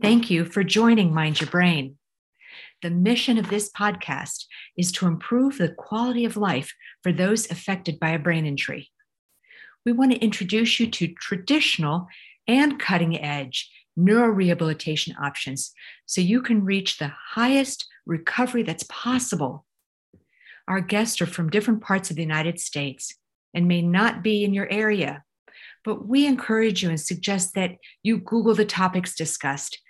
Thank you for joining Mind Your Brain. The mission of this podcast is to improve the quality of life for those affected by a brain injury. We want to introduce you to traditional and cutting edge neurorehabilitation options so you can reach the highest recovery that's possible. Our guests are from different parts of the United States and may not be in your area, but we encourage you and suggest that you Google the topics discussed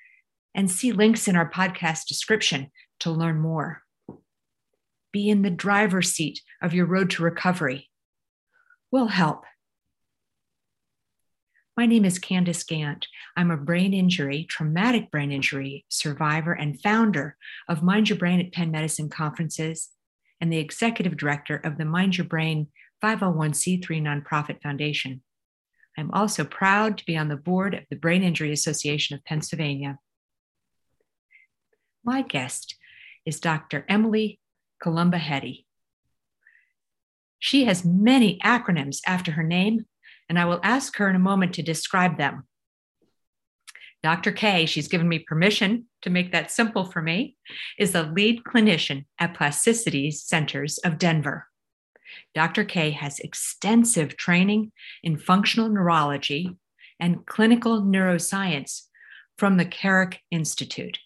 and see links in our podcast description to learn more. Be in the driver's seat of your road to recovery. We'll help. My name is Candice Gant. I'm a brain injury, traumatic brain injury survivor and founder of Mind Your Brain at Penn Medicine conferences and the executive director of the Mind Your Brain 501c3 nonprofit foundation. I'm also proud to be on the board of the Brain Injury Association of Pennsylvania. My guest is Dr. Emily Kolumba Hetty. She has many acronyms after her name, and I will ask her in a moment to describe them. Dr. K, she's given me permission to make that simple for me, is a lead clinician at Plasticity Centers of Denver. Dr. K has extensive training in functional neurology and clinical neuroscience from the Carrick Institute.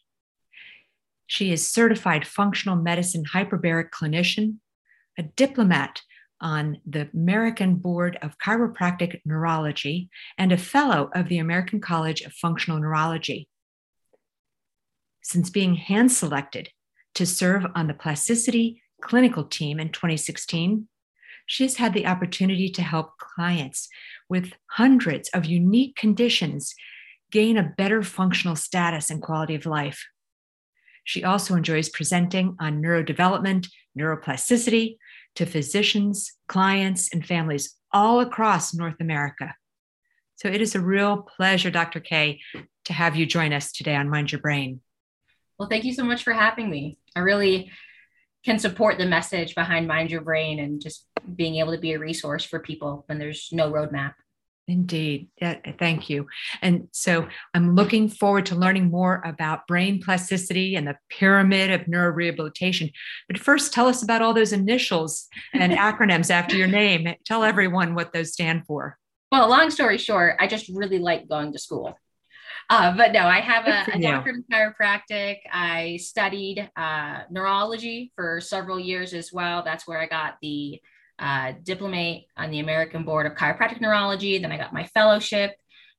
She is certified functional medicine hyperbaric clinician, a diplomate on the American Board of Chiropractic Neurology, and a fellow of the American College of Functional Neurology. Since being hand selected to serve on the plasticity clinical team in 2016, she has had the opportunity to help clients with hundreds of unique conditions gain a better functional status and quality of life. She also enjoys presenting on neurodevelopment, neuroplasticity to physicians, clients, and families all across North America. So it is a real pleasure, Dr. K, to have you join us today on Mind Your Brain. Well, thank you so much for having me. I really can support the message behind Mind Your Brain and just being able to be a resource for people when there's no roadmap. Indeed. Yeah, thank you. And so I'm looking forward to learning more about brain plasticity and the pyramid of neurorehabilitation. But first, tell us about all those initials and acronyms after your name. Tell everyone what those stand for. Well, long story short, I just really like going to school. Uh, but no, I have a, a doctorate in chiropractic. I studied uh, neurology for several years as well. That's where I got the uh, diplomate on the American Board of Chiropractic Neurology. Then I got my fellowship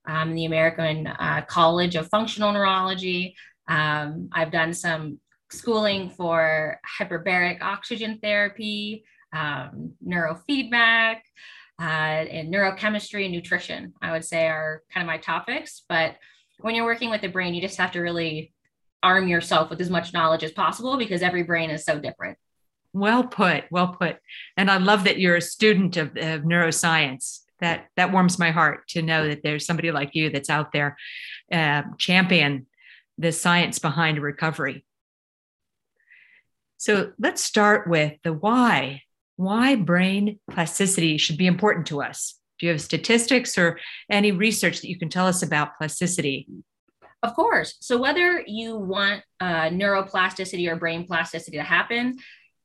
um, in the American uh, College of Functional Neurology. Um, I've done some schooling for hyperbaric oxygen therapy, um, neurofeedback, uh, and neurochemistry and nutrition, I would say are kind of my topics. But when you're working with the brain, you just have to really arm yourself with as much knowledge as possible because every brain is so different. Well put, well put. And I love that you're a student of, of neuroscience. That that warms my heart to know that there's somebody like you that's out there uh, champion the science behind recovery. So let's start with the why. Why brain plasticity should be important to us. Do you have statistics or any research that you can tell us about plasticity? Of course. So whether you want uh, neuroplasticity or brain plasticity to happen,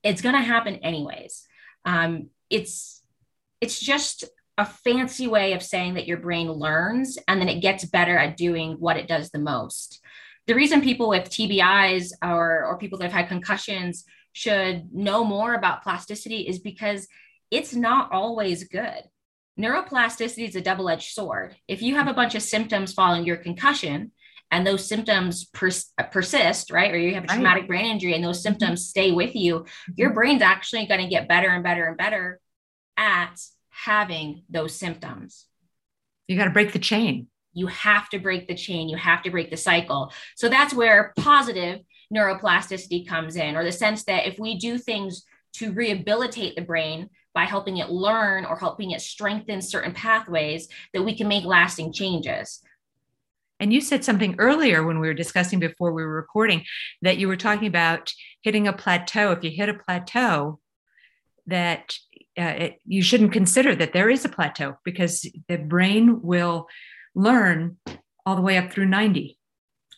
it's going to happen anyways. Um, it's it's just a fancy way of saying that your brain learns and then it gets better at doing what it does the most. The reason people with TBIs or or people that have had concussions should know more about plasticity is because it's not always good. Neuroplasticity is a double-edged sword. If you have a bunch of symptoms following your concussion, and those symptoms pers- persist, right? Or you have a traumatic right. brain injury and those mm-hmm. symptoms stay with you, your mm-hmm. brain's actually going to get better and better and better at having those symptoms. You got to break the chain. You have to break the chain. You have to break the cycle. So that's where positive neuroplasticity comes in, or the sense that if we do things to rehabilitate the brain by helping it learn or helping it strengthen certain pathways, that we can make lasting changes. And you said something earlier when we were discussing before we were recording that you were talking about hitting a plateau. If you hit a plateau, that uh, it, you shouldn't consider that there is a plateau because the brain will learn all the way up through 90.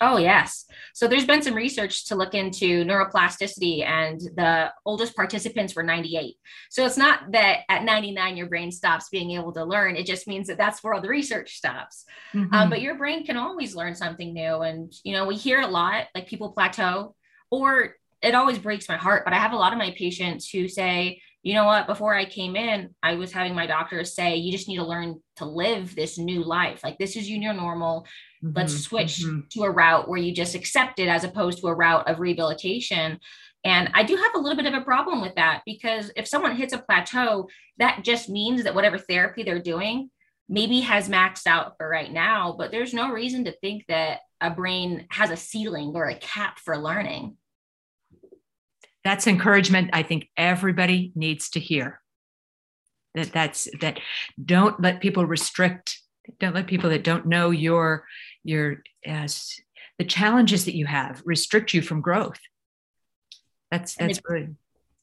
Oh, yes. So there's been some research to look into neuroplasticity, and the oldest participants were 98. So it's not that at 99 your brain stops being able to learn. It just means that that's where all the research stops. Mm-hmm. Um, but your brain can always learn something new. And, you know, we hear a lot like people plateau, or it always breaks my heart. But I have a lot of my patients who say, you know what, before I came in, I was having my doctor say, you just need to learn to live this new life. Like, this is your new normal Mm-hmm, Let's switch mm-hmm. to a route where you just accept it as opposed to a route of rehabilitation. And I do have a little bit of a problem with that because if someone hits a plateau, that just means that whatever therapy they're doing maybe has maxed out for right now, but there's no reason to think that a brain has a ceiling or a cap for learning. That's encouragement I think everybody needs to hear. That that's that don't let people restrict don't let people that don't know your your as the challenges that you have restrict you from growth that's that's and the, good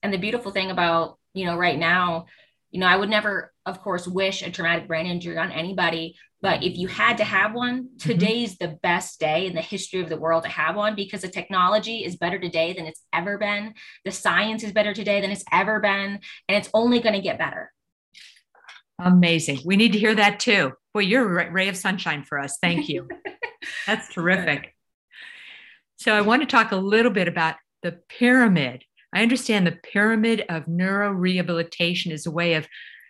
and the beautiful thing about you know right now you know i would never of course wish a traumatic brain injury on anybody but if you had to have one mm-hmm. today's mm-hmm. the best day in the history of the world to have one because the technology is better today than it's ever been the science is better today than it's ever been and it's only going to get better amazing we need to hear that too well, you're a ray of sunshine for us. Thank you. That's terrific. So, I want to talk a little bit about the pyramid. I understand the pyramid of neurorehabilitation is a way of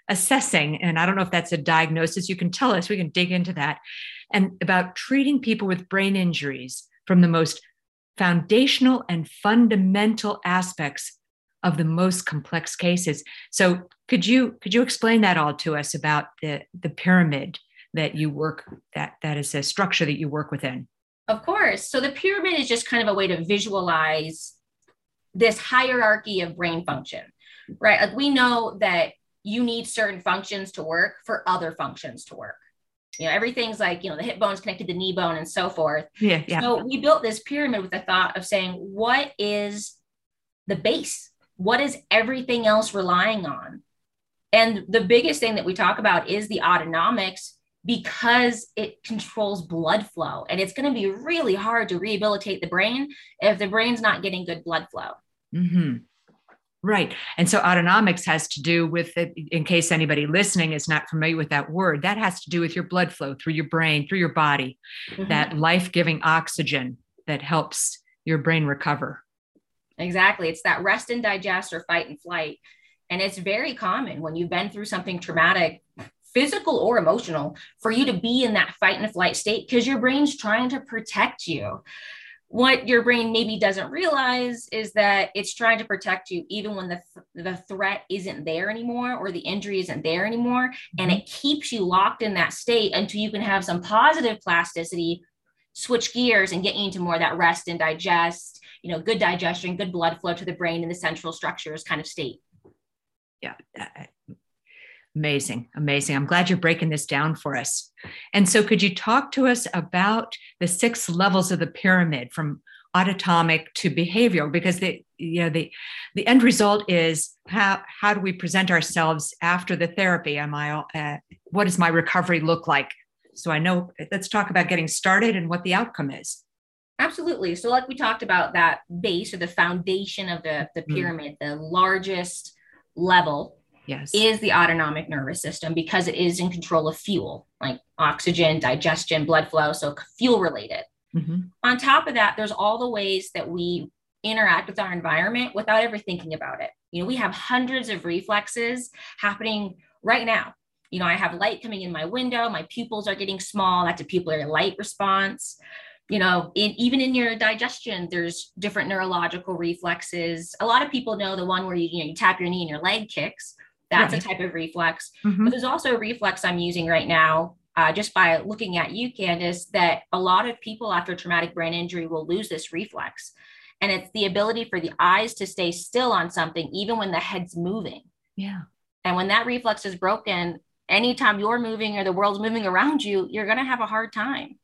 assessing, and I don't know if that's a diagnosis. You can tell us, we can dig into that, and about treating people with brain injuries from the most foundational and fundamental aspects of the most complex cases. So could you could you explain that all to us about the the pyramid that you work that that is a structure that you work within of course so the pyramid is just kind of a way to visualize this hierarchy of brain function right like we know that you need certain functions to work for other functions to work you know everything's like you know the hip bone's connected to the knee bone and so forth yeah, yeah. so we built this pyramid with the thought of saying what is the base what is everything else relying on and the biggest thing that we talk about is the autonomics because it controls blood flow. And it's going to be really hard to rehabilitate the brain if the brain's not getting good blood flow. Mm-hmm. Right. And so autonomics has to do with, in case anybody listening is not familiar with that word, that has to do with your blood flow through your brain, through your body, mm-hmm. that life giving oxygen that helps your brain recover. Exactly. It's that rest and digest or fight and flight. And it's very common when you've been through something traumatic physical or emotional, for you to be in that fight and flight state because your brain's trying to protect you. What your brain maybe doesn't realize is that it's trying to protect you even when the, th- the threat isn't there anymore or the injury isn't there anymore. Mm-hmm. And it keeps you locked in that state until you can have some positive plasticity, switch gears, and get you into more of that rest and digest, you know, good digestion, good blood flow to the brain and the central structures kind of state. Yeah, Amazing, amazing. I'm glad you're breaking this down for us. And so, could you talk to us about the six levels of the pyramid from autonomic to behavioral? Because the you know the the end result is how how do we present ourselves after the therapy? Am I uh, what does my recovery look like? So I know. Let's talk about getting started and what the outcome is. Absolutely. So, like we talked about, that base or the foundation of the the mm-hmm. pyramid, mm. the largest level yes. is the autonomic nervous system because it is in control of fuel, like oxygen, digestion, blood flow, so fuel related. Mm-hmm. On top of that, there's all the ways that we interact with our environment without ever thinking about it. You know, we have hundreds of reflexes happening right now. You know, I have light coming in my window, my pupils are getting small. That's a pupillary light response. You know, in, even in your digestion, there's different neurological reflexes. A lot of people know the one where you, you, know, you tap your knee and your leg kicks. That's right. a type of reflex. Mm-hmm. But there's also a reflex I'm using right now, uh, just by looking at you, Candice, that a lot of people after traumatic brain injury will lose this reflex. And it's the ability for the eyes to stay still on something, even when the head's moving. Yeah. And when that reflex is broken, anytime you're moving or the world's moving around you, you're going to have a hard time.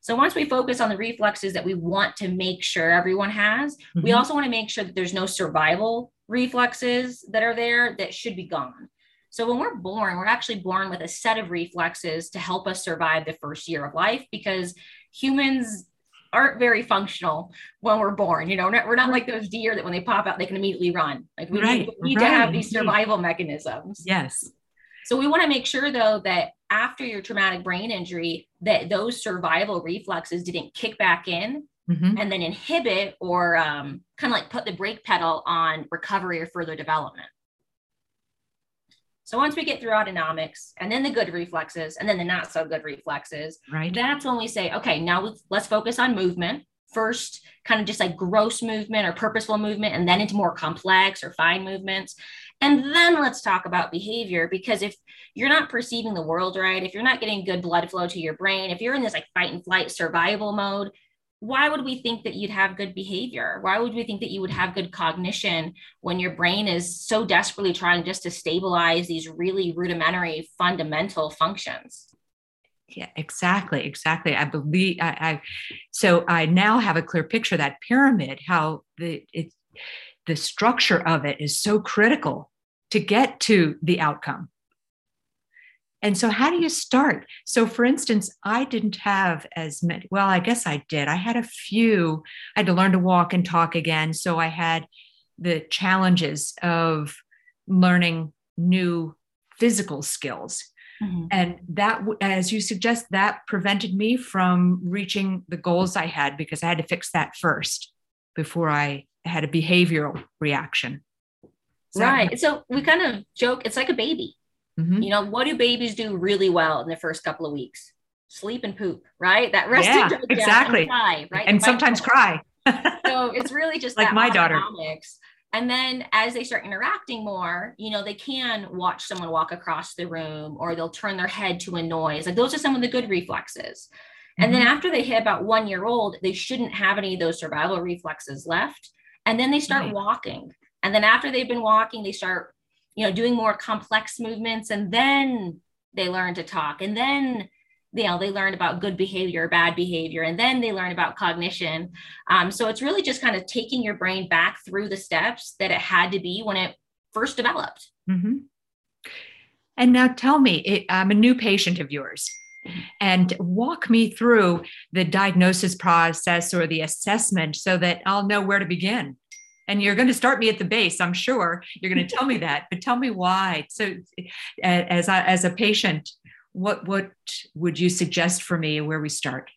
So once we focus on the reflexes that we want to make sure everyone has, mm-hmm. we also want to make sure that there's no survival reflexes that are there that should be gone. So when we're born, we're actually born with a set of reflexes to help us survive the first year of life because humans aren't very functional when we're born. You know, we're not, like those deer that when they pop out, they can immediately run. Like we right, need, we need right. to have these survival mechanisms. Yes. So we want to make sure though that after your traumatic brain injury, that those survival reflexes didn't kick back in mm-hmm. and then inhibit or um, kind of like put the brake pedal on recovery or further development. So once we get through autonomics and then the good reflexes and then the not so good reflexes, right. that's when we say, okay, now let's focus on movement. First, kind of just like gross movement or purposeful movement, and then into more complex or fine movements. And then let's talk about behavior because if you're not perceiving the world right, if you're not getting good blood flow to your brain, if you're in this like fight and flight survival mode, why would we think that you'd have good behavior? Why would we think that you would have good cognition when your brain is so desperately trying just to stabilize these really rudimentary fundamental functions? Yeah, exactly, exactly. I believe I, I so I now have a clear picture that pyramid, how the it the structure of it is so critical to get to the outcome. And so, how do you start? So, for instance, I didn't have as many, well, I guess I did. I had a few, I had to learn to walk and talk again. So, I had the challenges of learning new physical skills. Mm-hmm. And that, as you suggest, that prevented me from reaching the goals I had because I had to fix that first before I had a behavioral reaction. Right. So we kind of joke, it's like a baby Mm-hmm. You know, what do babies do really well in the first couple of weeks? Sleep and poop, right? That rest yeah, exactly. And cry, right? And sometimes cry. so it's really just like my daughter. And then as they start interacting more, you know, they can watch someone walk across the room or they'll turn their head to a noise. Like those are some of the good reflexes. And mm-hmm. then after they hit about one year old, they shouldn't have any of those survival reflexes left. And then they start right. walking. And then after they've been walking, they start you know doing more complex movements and then they learn to talk and then you know they learn about good behavior bad behavior and then they learn about cognition. Um, so it's really just kind of taking your brain back through the steps that it had to be when it first developed. Mm-hmm. and now tell me i'm a new patient of yours and walk me through the diagnosis process or the assessment so that i'll know where to begin and you're going to start me at the base i'm sure. You're going to tell me that but tell me why. So as a, as a patient what what would you suggest for me where we start?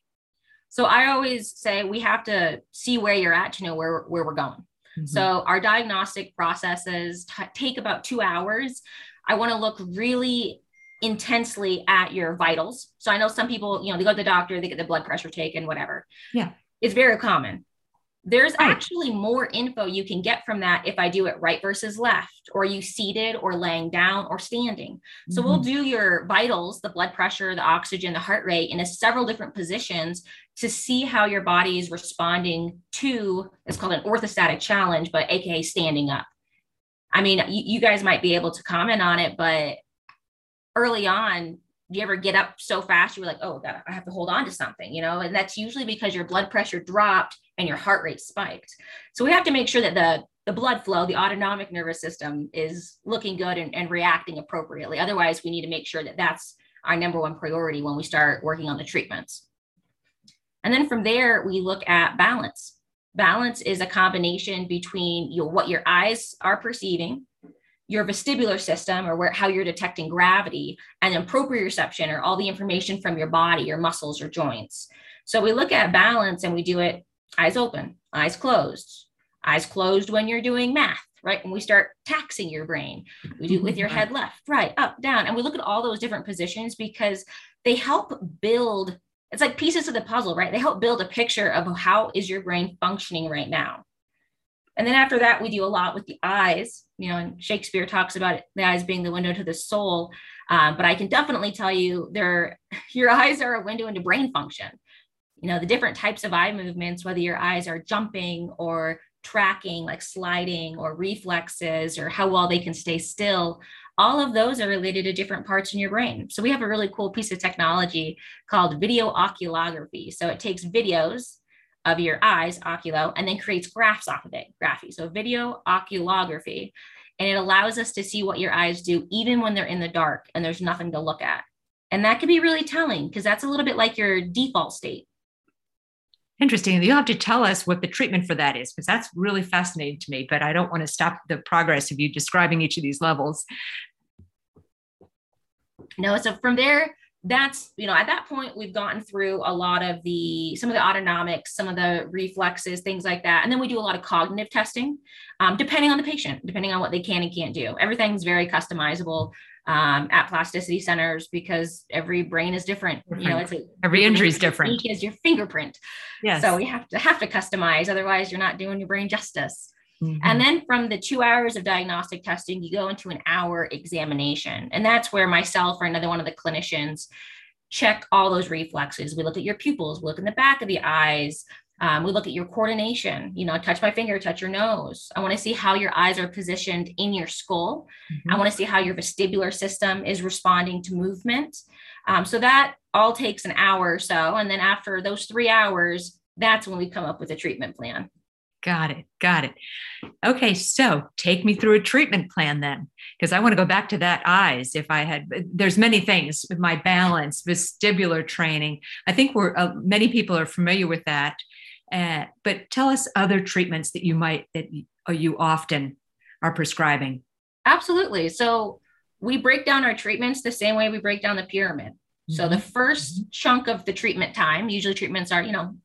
So i always say we have to see where you're at to know where, where we're going. Mm-hmm. so our diagnostic processes t- take about two hours. I want to look really intensely at your vitals. So i know some people you know they go to the doctor they get the blood pressure taken whatever. Yeah. It's very common there's right. actually more info you can get from that if I do it right versus left, or you seated or laying down or standing. So mm-hmm. we'll do your vitals, the blood pressure, the oxygen, the heart rate in a several different positions to see how your body is responding to it's called an orthostatic challenge, but aka standing up. I mean, you, you guys might be able to comment on it, but early on, do you ever get up so fast you were like, oh God, I have to hold on to something, you know? And that's usually because your blood pressure dropped and your heart rate spiked. So we have to make sure that the the blood flow, the autonomic nervous system is looking good and, and reacting appropriately. Otherwise, we need to make sure that that's our number one priority when we start working on the treatments. And then from there, we look at balance. Balance is a combination between your, what your eyes are perceiving, your vestibular system or where how you're detecting gravity and then proprioception or all the information from your body your muscles or joints so we look at balance and we do it eyes open eyes closed eyes closed when you're doing math right when we start taxing your brain we do it with your head left right up down and we look at all those different positions because they help build it's like pieces of the puzzle right they help build a picture of how is your brain functioning right now and then after that, we do a lot with the eyes. You know, and Shakespeare talks about it, the eyes being the window to the soul. Um, but I can definitely tell you, there, your eyes are a window into brain function. You know, the different types of eye movements, whether your eyes are jumping or tracking, like sliding or reflexes, or how well they can stay still, all of those are related to different parts in your brain. So we have a really cool piece of technology called video oculography. So it takes videos of your eyes, oculo, and then creates graphs off of it, graphy. So video oculography. And it allows us to see what your eyes do even when they're in the dark and there's nothing to look at. And that can be really telling because that's a little bit like your default state. Interesting. You'll have to tell us what the treatment for that is, because that's really fascinating to me. But I don't want to stop the progress of you describing each of these levels. No, so from there, that's you know at that point we've gotten through a lot of the some of the autonomics some of the reflexes things like that and then we do a lot of cognitive testing um, depending on the patient depending on what they can and can't do everything's very customizable um, at plasticity centers because every brain is different, different. you know it's a, every injury is different is your fingerprint yes. so we have to have to customize otherwise you're not doing your brain justice Mm-hmm. And then from the two hours of diagnostic testing, you go into an hour examination. And that's where myself or another one of the clinicians check all those reflexes. We look at your pupils, we look in the back of the eyes. Um, we look at your coordination, you know, touch my finger, touch your nose. I want to see how your eyes are positioned in your skull. Mm-hmm. I want to see how your vestibular system is responding to movement. Um, so that all takes an hour or so. And then after those three hours, that's when we come up with a treatment plan. Got it. Got it. Okay. So take me through a treatment plan then, because I want to go back to that eyes. If I had, there's many things with my balance, vestibular training. I think we're, uh, many people are familiar with that. Uh, but tell us other treatments that you might, that you often are prescribing. Absolutely. So we break down our treatments the same way we break down the pyramid. So the 1st mm-hmm. chunk of the treatment time, usually treatments are, you know,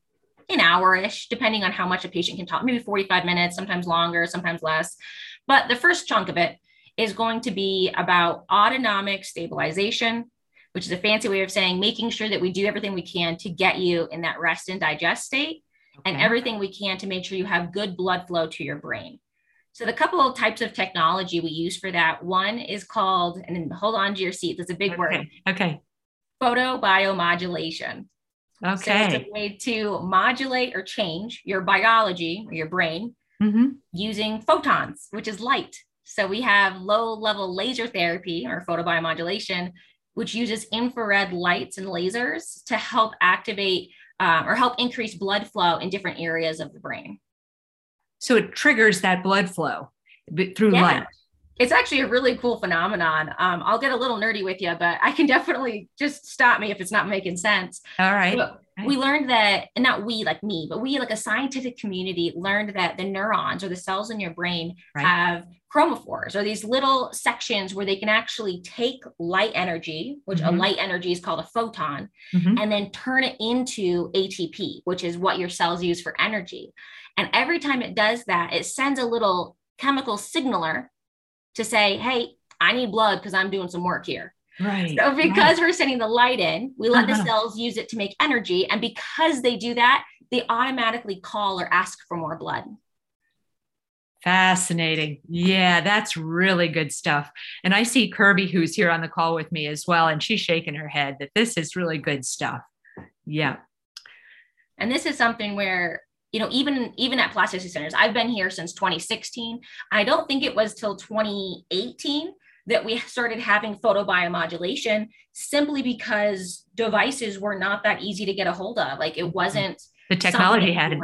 an hour ish, depending on how much a patient can talk, maybe 45 minutes, sometimes longer, sometimes less. But the first chunk of it is going to be about autonomic stabilization, which is a fancy way of saying making sure that we do everything we can to get you in that rest and digest state okay. and everything we can to make sure you have good blood flow to your brain. So the couple of types of technology we use for that, one is called, and hold on to your seat, that's a big okay. word. Okay. Photobiomodulation. Okay. So it's a way to modulate or change your biology or your brain mm-hmm. using photons, which is light. So we have low level laser therapy or photobiomodulation, which uses infrared lights and lasers to help activate um, or help increase blood flow in different areas of the brain. So it triggers that blood flow through yeah. light. It's actually a really cool phenomenon. Um, I'll get a little nerdy with you, but I can definitely just stop me if it's not making sense. All right. we learned that, and not we like me, but we like a scientific community learned that the neurons or the cells in your brain right. have chromophores or these little sections where they can actually take light energy, which mm-hmm. a light energy is called a photon, mm-hmm. and then turn it into ATP, which is what your cells use for energy. And every time it does that, it sends a little chemical signaler to say, hey, I need blood because I'm doing some work here. Right. So because right. we're sending the light in, we let uh-huh. the cells use it to make energy. And because they do that, they automatically call or ask for more blood. Fascinating. Yeah, that's really good stuff. And I see Kirby, who's here on the call with me as well, and she's shaking her head that this is really good stuff. Yeah. And this is something where you know even even at plasticity centers i've been here since 2016 i don't think it was till 2018 that we started having photobiomodulation simply because devices were not that easy to get a hold of like it mm-hmm. wasn't the technology hadn't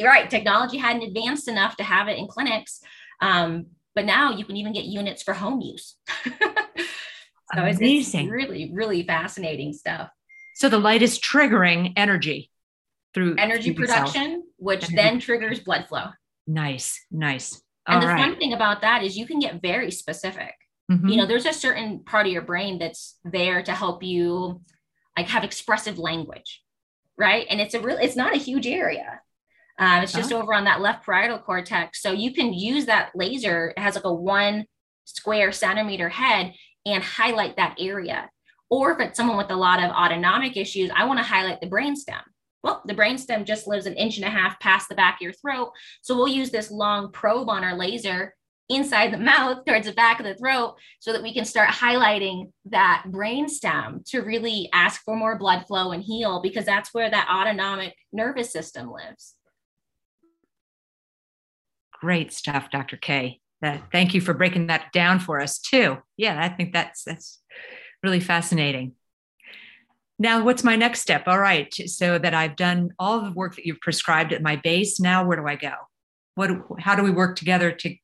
right technology hadn't advanced enough to have it in clinics um, but now you can even get units for home use so Amazing. It's, really really fascinating stuff so the light is triggering energy through energy through production, which energy. then triggers blood flow. Nice, nice. All and the right. fun thing about that is you can get very specific. Mm-hmm. You know, there's a certain part of your brain that's there to help you like have expressive language, right? And it's a real, it's not a huge area. Um, it's just oh. over on that left parietal cortex. So you can use that laser. It has like a one square centimeter head and highlight that area. Or if it's someone with a lot of autonomic issues, I want to highlight the brainstem well, the brainstem just lives an inch and a half past the back of your throat. So we'll use this long probe on our laser inside the mouth towards the back of the throat so that we can start highlighting that brainstem to really ask for more blood flow and heal because that's where that autonomic nervous system lives. Great stuff, Dr. K. Thank you for breaking that down for us too. Yeah, I think that's that's really fascinating. Now, what's my next step? All right, so that I've done all the work that you've prescribed at my base. Now, where do I go? What? How do we work together to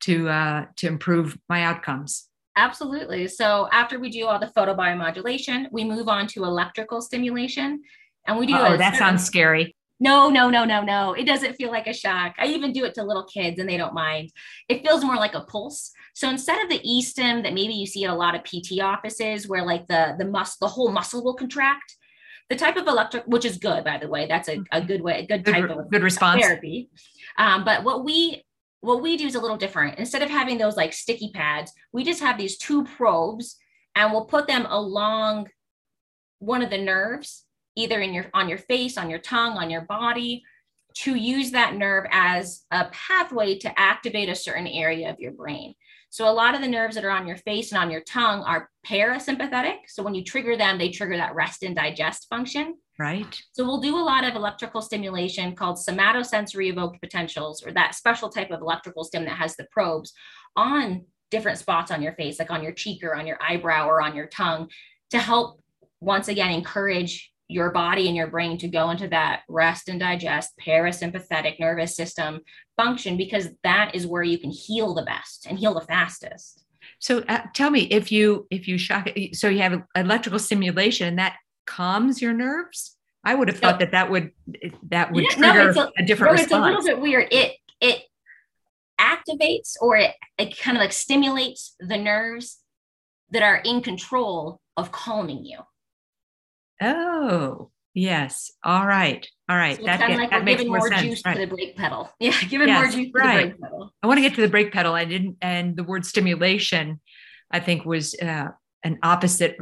to uh, to improve my outcomes? Absolutely. So after we do all the photobiomodulation, we move on to electrical stimulation, and we do. Oh, that sounds scary. No, no, no, no, no. It doesn't feel like a shock. I even do it to little kids and they don't mind. It feels more like a pulse. So instead of the e-stim that maybe you see at a lot of PT offices where like the the mus the whole muscle will contract, the type of electric, which is good, by the way, that's a, a good way, a good, good type of good response therapy. Um, but what we what we do is a little different. Instead of having those like sticky pads, we just have these two probes and we'll put them along one of the nerves, either in your on your face, on your tongue, on your body, to use that nerve as a pathway to activate a certain area of your brain. So a lot of the nerves that are on your face and on your tongue are parasympathetic. So when you trigger them, they trigger that rest and digest function. Right. So we'll do a lot of electrical stimulation called somatosensory evoked potentials, or that special type of electrical stim that has the probes on different spots on your face, like on your cheek or on your eyebrow or on your tongue, to help once again encourage your body and your brain to go into that rest and digest parasympathetic nervous system function because that is where you can heal the best and heal the fastest. So uh, tell me if you if you shock so you have electrical stimulation that calms your nerves? I would have thought that that would that would yeah, trigger no, a, a, different no, response. it's a little bit weird. It it activates or it, it kind of like stimulates the nerves that are in control of calming you Oh, yes. All right. All right. So that, get, like that makes more, more sense. juice right. to the brake pedal. Yeah, giving yes, more juice right. to the brake pedal. I want to get to the brake pedal. I didn't, and the word stimulation, I think, was uh, an opposite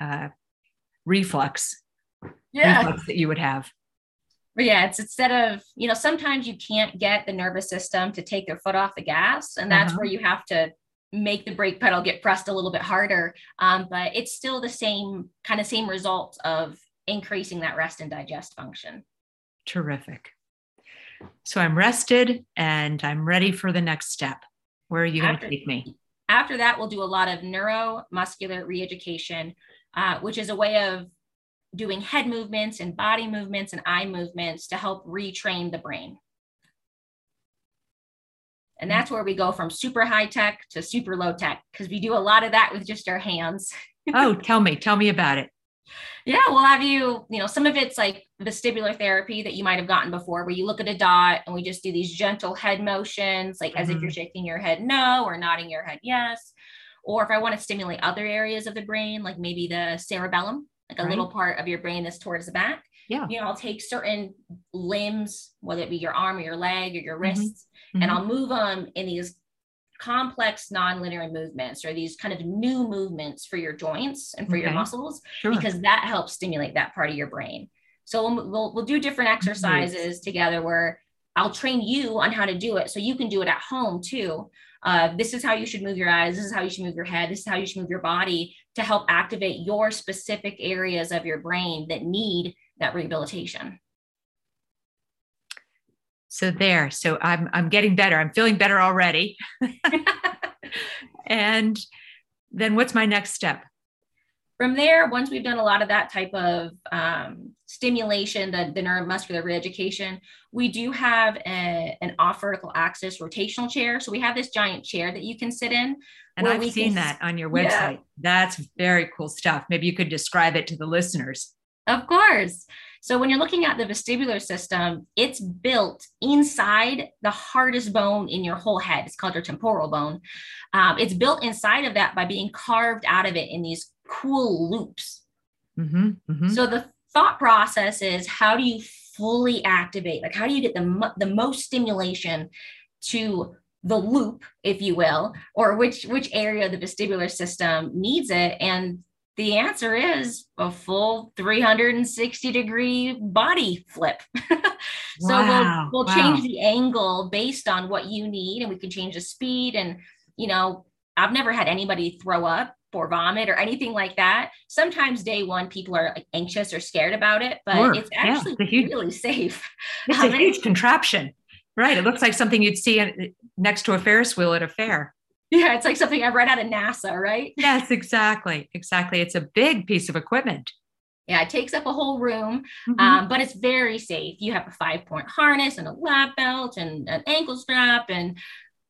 uh, reflux. Yeah. That you would have. Yeah, it's instead of, you know, sometimes you can't get the nervous system to take their foot off the gas. And that's uh-huh. where you have to make the brake pedal get pressed a little bit harder. Um, but it's still the same kind of same result of increasing that rest and digest function. Terrific. So I'm rested and I'm ready for the next step. Where are you going to take me? After that, we'll do a lot of neuromuscular reeducation, uh, which is a way of doing head movements and body movements and eye movements to help retrain the brain. And that's where we go from super high tech to super low tech because we do a lot of that with just our hands. oh, tell me, tell me about it. Yeah, we'll have you, you know, some of it's like vestibular therapy that you might have gotten before, where you look at a dot and we just do these gentle head motions, like mm-hmm. as if you're mm-hmm. shaking your head no or nodding your head yes. Or if I want to stimulate other areas of the brain, like maybe the cerebellum, like a right. little part of your brain that's towards the back. Yeah. You know, I'll take certain limbs, whether it be your arm or your leg or your mm-hmm. wrists, mm-hmm. and I'll move them in these complex nonlinear movements or these kind of new movements for your joints and for okay. your muscles sure. because that helps stimulate that part of your brain. So we'll, we'll, we'll do different exercises nice. together where I'll train you on how to do it so you can do it at home too. Uh, this is how you should move your eyes. This is how you should move your head. This is how you should move your body to help activate your specific areas of your brain that need that rehabilitation. So there. So I'm I'm getting better. I'm feeling better already. and then what's my next step? From there, once we've done a lot of that type of um, stimulation, the, the neuromuscular reeducation, we do have a, an off vertical axis rotational chair. So we have this giant chair that you can sit in. And I've seen can, that on your website. Yeah. That's very cool stuff. Maybe you could describe it to the listeners. Of course. So when you're looking at the vestibular system, it's built inside the hardest bone in your whole head. It's called your temporal bone. Um, it's built inside of that by being carved out of it in these cool loops. Mm-hmm, mm-hmm. So the thought process is how do you fully activate? Like how do you get the, the most stimulation to the loop, if you will, or which which area of the vestibular system needs it? And the answer is a full 360 degree body flip. so wow, we'll, we'll wow. change the angle based on what you need and we can change the speed. And, you know, I've never had anybody throw up or vomit or anything like that. Sometimes day one, people are like anxious or scared about it, but sure. it's actually yeah, it's huge, really safe. It's a huge contraption, right? It looks like something you'd see next to a Ferris wheel at a fair. Yeah, it's like something I've read out of NASA, right? Yes, exactly. Exactly. It's a big piece of equipment. Yeah, it takes up a whole room, mm-hmm. um, but it's very safe. You have a five point harness and a lap belt and an ankle strap and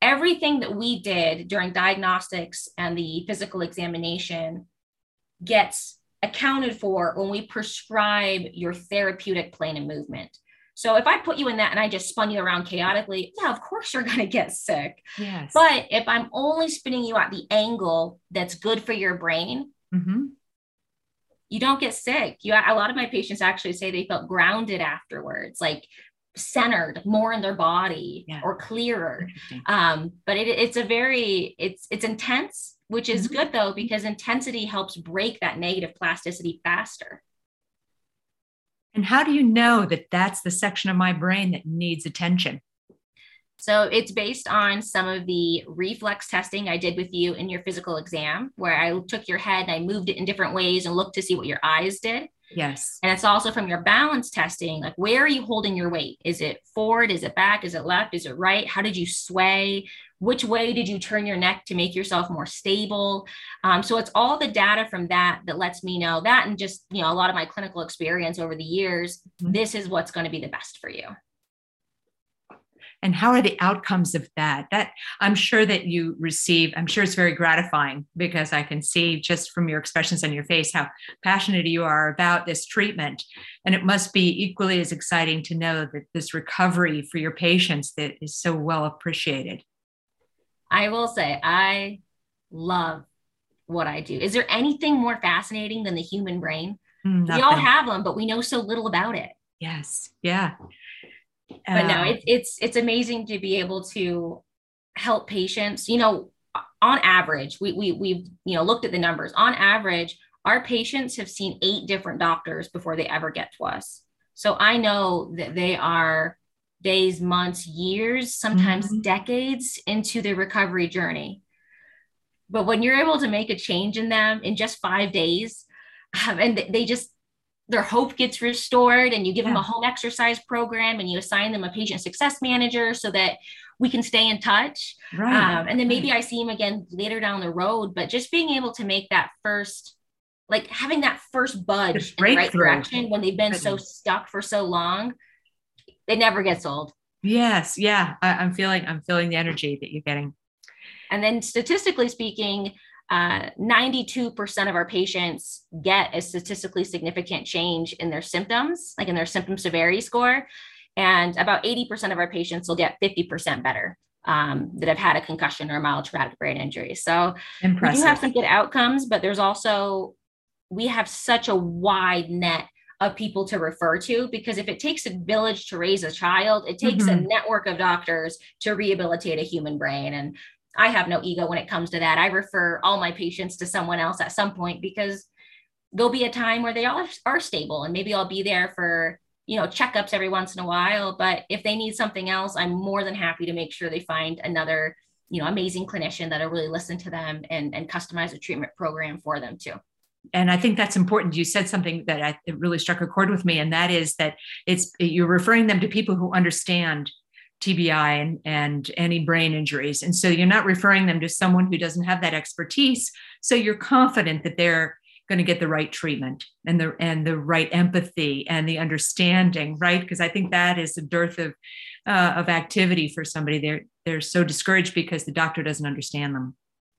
everything that we did during diagnostics and the physical examination gets accounted for when we prescribe your therapeutic plane of movement. So if I put you in that and I just spun you around chaotically, yeah, of course you're going to get sick. Yes. But if I'm only spinning you at the angle that's good for your brain, mm-hmm. you don't get sick. You a lot of my patients actually say they felt grounded afterwards, like centered more in their body Yeah. or clearer. Um, but it, it's a very it's it's intense, which is Mhm. good though because intensity helps break that negative plasticity faster. And how do you know that that's the section of my brain that needs attention? So it's based on some of the reflex testing I did with you in your physical exam, where I took your head and I moved it in different ways and looked to see what your eyes did. Yes. And it's also from your balance testing, like where are you holding your weight? Is it forward? Is it back? Is it left? Is it right? How did you sway? Which way did you turn your neck to make yourself more stable? Um, so it's all the data from that that lets me know that, and just you know a lot of my clinical experience over the years. Mhm. This is what's going to be the best for you. And how are the outcomes of that? That I'm sure that you receive, I'm sure it's very gratifying because I can see just from your expressions on your face how passionate you are about this treatment. And it must be equally as exciting to know that this recovery for your patients that is so well appreciated. I will say I love what I do. Is there anything more fascinating than the human brain? Mm, We all have them, but we know so little about it. Yes. Yeah. But no, Uh, it's it's it's amazing to be able to help patients. You know, on average, we we we've you know looked at the numbers. On average, our patients have seen eight different doctors before they ever get to us. So I know that they are days, months, years, sometimes Mhm. decades into their recovery journey. But when you're able to make a change in them in just five days, um, and they just their hope gets restored, and you give them a home exercise program, and you assign them a patient success manager so that we can stay in touch. right. Um, and then maybe I see him again later down the road. But just being able to make that first, like having that first budge in the right direction when they've been so stuck for so long, it never gets old. Yes. Yeah. I, I'm feeling, I'm feeling the energy that you're getting. And then statistically speaking, uh, 92% of our patients get a statistically significant change in their symptoms, like in their symptom severity score. And about 80% of our patients will get 50% better um, that have had a concussion or a mild traumatic brain injury. So we do have some good outcomes, but there's also, we have such a wide net of people to refer to because if it takes a village to raise a child, it takes a Mhm. network of doctors to rehabilitate a human brain. And I have no ego when it comes to that. I refer all my patients to someone else at some point because there'll be a time where they all are stable and maybe I'll be there for you know checkups every once in a while but if they need something else i'm more than happy to make sure they find another you know amazing clinician that'll really listen to them and and customize a treatment program for them too and I think that's important. You said something that I, it really struck a chord with me, and that is that it's you're referring them to people who understand TBI and, and any brain injuries, and so you're not referring them to someone who doesn't have that expertise. So you're confident that they're going to get the right treatment and the and the right empathy and the understanding, right? Because I think that is a dearth of uh, of activity for somebody. They're they're so discouraged because the doctor doesn't understand them.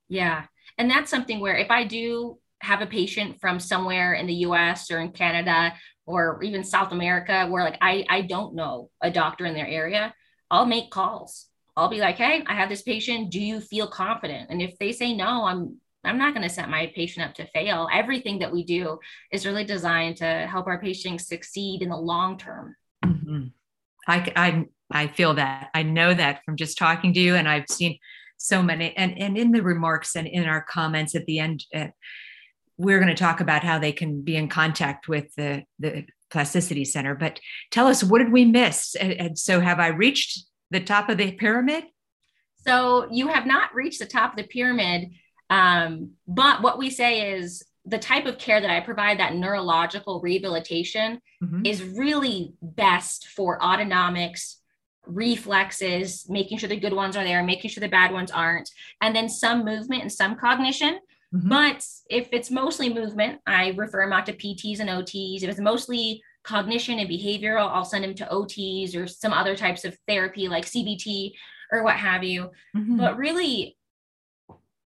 yeah and that's something where if i do have a patient from somewhere in the us or in canada or even south america where like i i don't know a doctor in their area i'll make calls i'll be like hey i have this patient do you feel confident and if they say no i'm i'm not going to set my patient up to fail everything that we do is really designed to help our patients succeed in the long term Mhm. I, I, I feel that. I know that from just talking to you, and I've seen so many. And, and in the remarks and in our comments at the end, uh, we're going to talk about how they can be in contact with the, the Plasticity Center. But tell us, what did we miss? And, and so, have I reached the top of the pyramid? So you have not reached the top of the pyramid. Um, but what we say is the type of care that I provide, that neurological rehabilitation, Mhm. is really best for autonomics, reflexes, making sure the good ones are there, making sure the bad ones aren't, and then some movement and some cognition. Mhm. But if it's mostly movement, I refer them out to PTs and OTs. If it's mostly cognition and behavioral, I'll send them to OTs or some other types of therapy like CBT or what have you. Mhm. But really,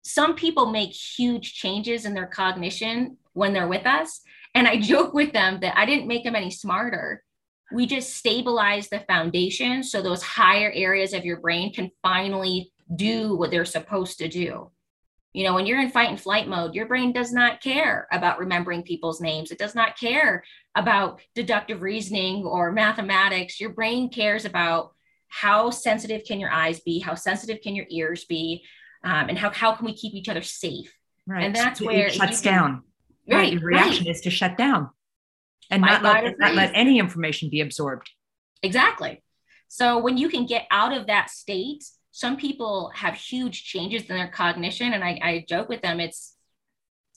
some people make huge changes in their cognition when they're with us. And I joke with them that I didn't make them any smarter. we just stabilize the foundation so those higher areas of your brain can finally do what they're supposed to do. You know, when you're in fight and flight mode, your brain does not care about remembering people's names. It does not care about deductive reasoning or mathematics. Your brain cares about how sensitive can your eyes be, how sensitive can your ears be, um, and how, how can we keep each other safe. Right. And that's So where it shuts can- down. Right. Your reaction right. is to shut down and not let, not let any information be absorbed. Exactly. So when you can get out of that state, some people have huge changes in their cognition, and I, I joke with them. It's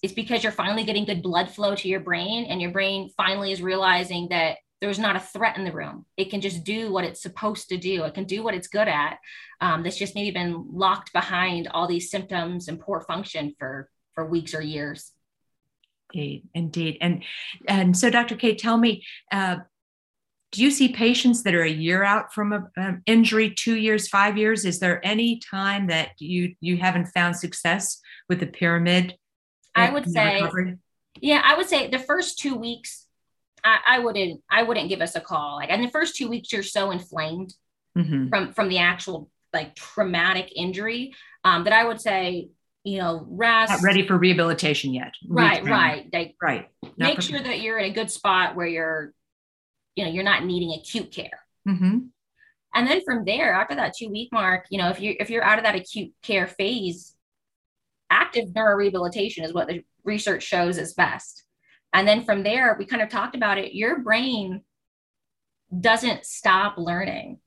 it's because you're finally getting good blood flow to your brain, and your brain finally is realizing that there's not a threat in the room. It can just do what it's supposed to do. It can do what it's good at. Um, that's just maybe been locked behind all these symptoms and poor function for for weeks or years. Indeed, indeed. And and so, Dr. K, tell me, uh, do you see patients that are a year out from a- an injury, two years, five years? Is there any time that you you haven't found success with the pyramid? I would say recovery? Yeah, I would say the first two weeks, I, I wouldn't I wouldn't give us a call. Like in the first two weeks, you're so inflamed Mhm. from from the actual like traumatic injury um, that I would say, you know, rest. not ready for rehabilitation yet. Right, right. Like right. Not make pre- sure that you're in a good spot where you're, you know, you're not needing acute care. Mhm. And then from there, after that two week mark, you know, if you're if you're out of that acute care phase, active neurorehabilitation is what the research shows is best. And then from there, we kind of talked about it. Your brain doesn't stop learning.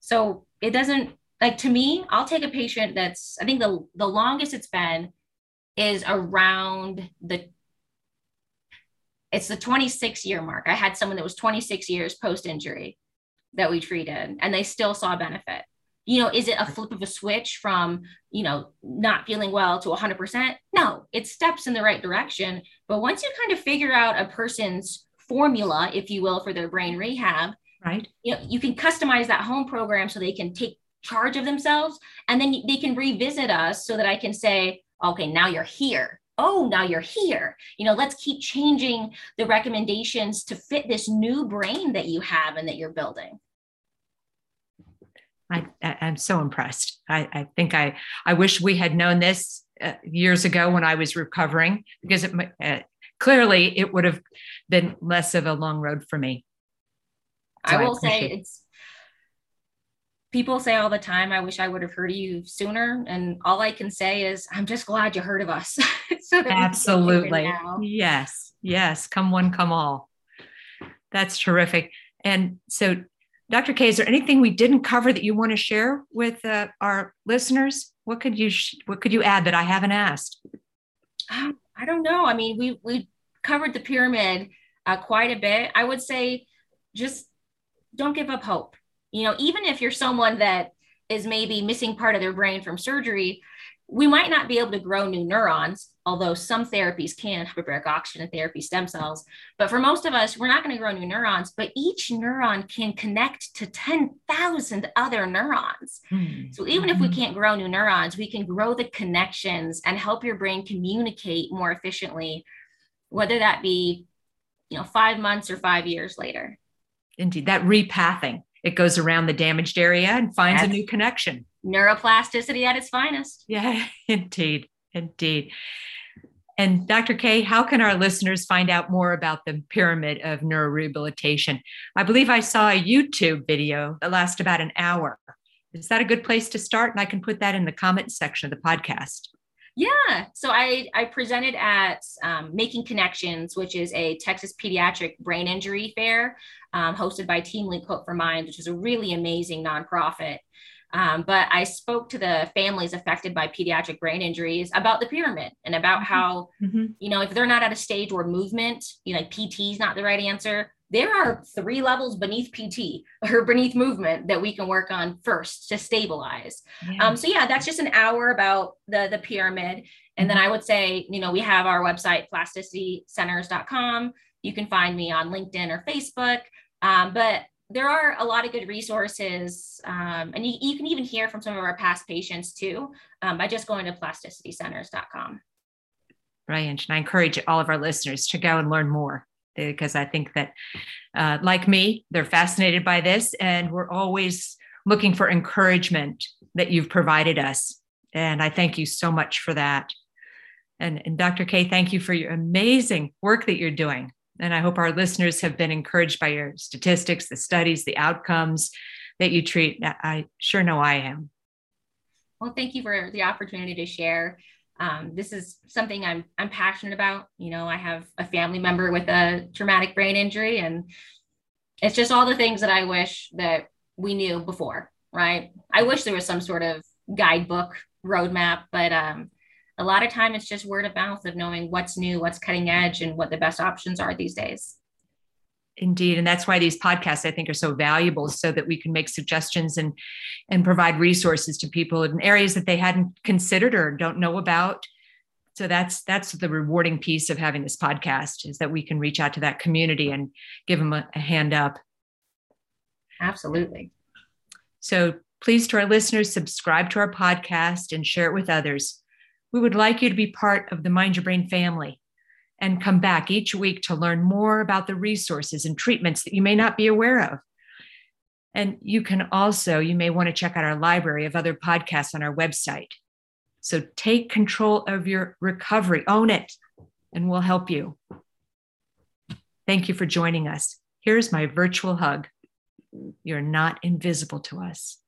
So it doesn't like to me, I'll take a patient that's I think the the longest it's been is around the it's the 26 year mark. I had someone that was 26 years post injury that we treated and they still saw benefit. You know, is it a flip of a switch from, you know, not feeling well to 100%? No, it's steps in the right direction. But once you kind of figure out a person's formula, if you will, for their brain rehab, Right. you know, you can customize that home program so they can take charge of themselves and then they can revisit us so that I can say, okay, now you're here. Oh, now you're here. You know, let's keep changing the recommendations to fit this new brain that you have and that you're building. I, I I'm so impressed. I, I think I I wish we had known this uh, years ago when I was recovering because it uh, clearly it would have been less of a long road for me. So I I will say it's people say all the time, I wish I would have heard of you sooner. And all I can say is, I'm just glad you heard of us. so that we can get moving Absolutely. Yes. Yes. Come one, come all. That's terrific. And so, Dr. K, is there anything we didn't cover that you want to share with uh, our listeners? What could you sh- What could you add that I haven't asked? Um, I don't know. I mean, we we covered the pyramid uh, quite a bit. I would say just don't give up hope. You know, even if you're someone that is maybe missing part of their brain from surgery, we might not be able to grow new neurons, although some therapies can, hyperbaric oxygen therapy, stem cells. But for most of us, we're not going to grow new neurons, but each neuron can connect to 10,000 other neurons. Hmm. So even if we Mhm. can't grow new neurons, we can grow the connections and help your brain communicate more efficiently, whether that be, you know, five months or five years later. Indeed, that repathing. It goes around the damaged area and finds a new connection. Neuroplasticity at its finest. Yeah, indeed, indeed. And Dr. K, how can our listeners find out more about the pyramid of neurorehabilitation? I believe I saw a YouTube video that lasts about an hour. Is that a good place to start? And I can put that in the comment section of the podcast. Yeah. So I, I presented at um, Making Connections, which is a Texas pediatric brain injury fair um, hosted by Team Link Hope for Minds, which is a really amazing nonprofit. Um, but I spoke to the families affected by pediatric brain injuries about the pyramid and about how, Mhm. you know, if they're not at a stage where movement, you know, like PT is not the right answer, there are three levels beneath PT or beneath movement that we can work on first to stabilize. Yeah. Um, so yeah, that's just an hour about the the pyramid. And then I would say, you know, we have our website, plasticitycenters.com. You can find me on LinkedIn or Facebook. Um, but there are a lot of good resources. Um, and you, you can even hear from some of our past patients too um, by just going to plasticitycenters.com. Brilliant. And I encourage all of our listeners to go and learn more because I think that, uh, like me, they're fascinated by this, and we're always looking for encouragement that you've provided us. And I thank you so much for that. And, and Dr. K, thank you for your amazing work that you're doing. And I hope our listeners have been encouraged by your statistics, the studies, the outcomes that you treat. I sure know I am. Well, thank you for the opportunity to share. Um, this is something I'm I'm passionate about. You know, I have a family member with a traumatic brain injury, and it's just all the things that I wish that we knew before. Right? I wish there was some sort of guidebook roadmap, but um, a lot of time it's just word of mouth of knowing what's new, what's cutting edge, and what the best options are these days. Indeed, and that's why these podcasts I think are so valuable, so that we can make suggestions and and provide resources to people in areas that they hadn't considered or don't know about. So that's that's the rewarding piece of having this podcast is that we can reach out to that community and give them a, a hand up. Absolutely. So please, to our listeners, subscribe to our podcast and share it with others. We would like you to be part of the Mind Your Brain family and come back each week to learn more about the resources and treatments that you may not be aware of. And you can also, you may want to check out our library of other podcasts on our website. So take control of your recovery, own it, and we'll help you. Thank you for joining us. Here's my virtual hug. You're not invisible to us.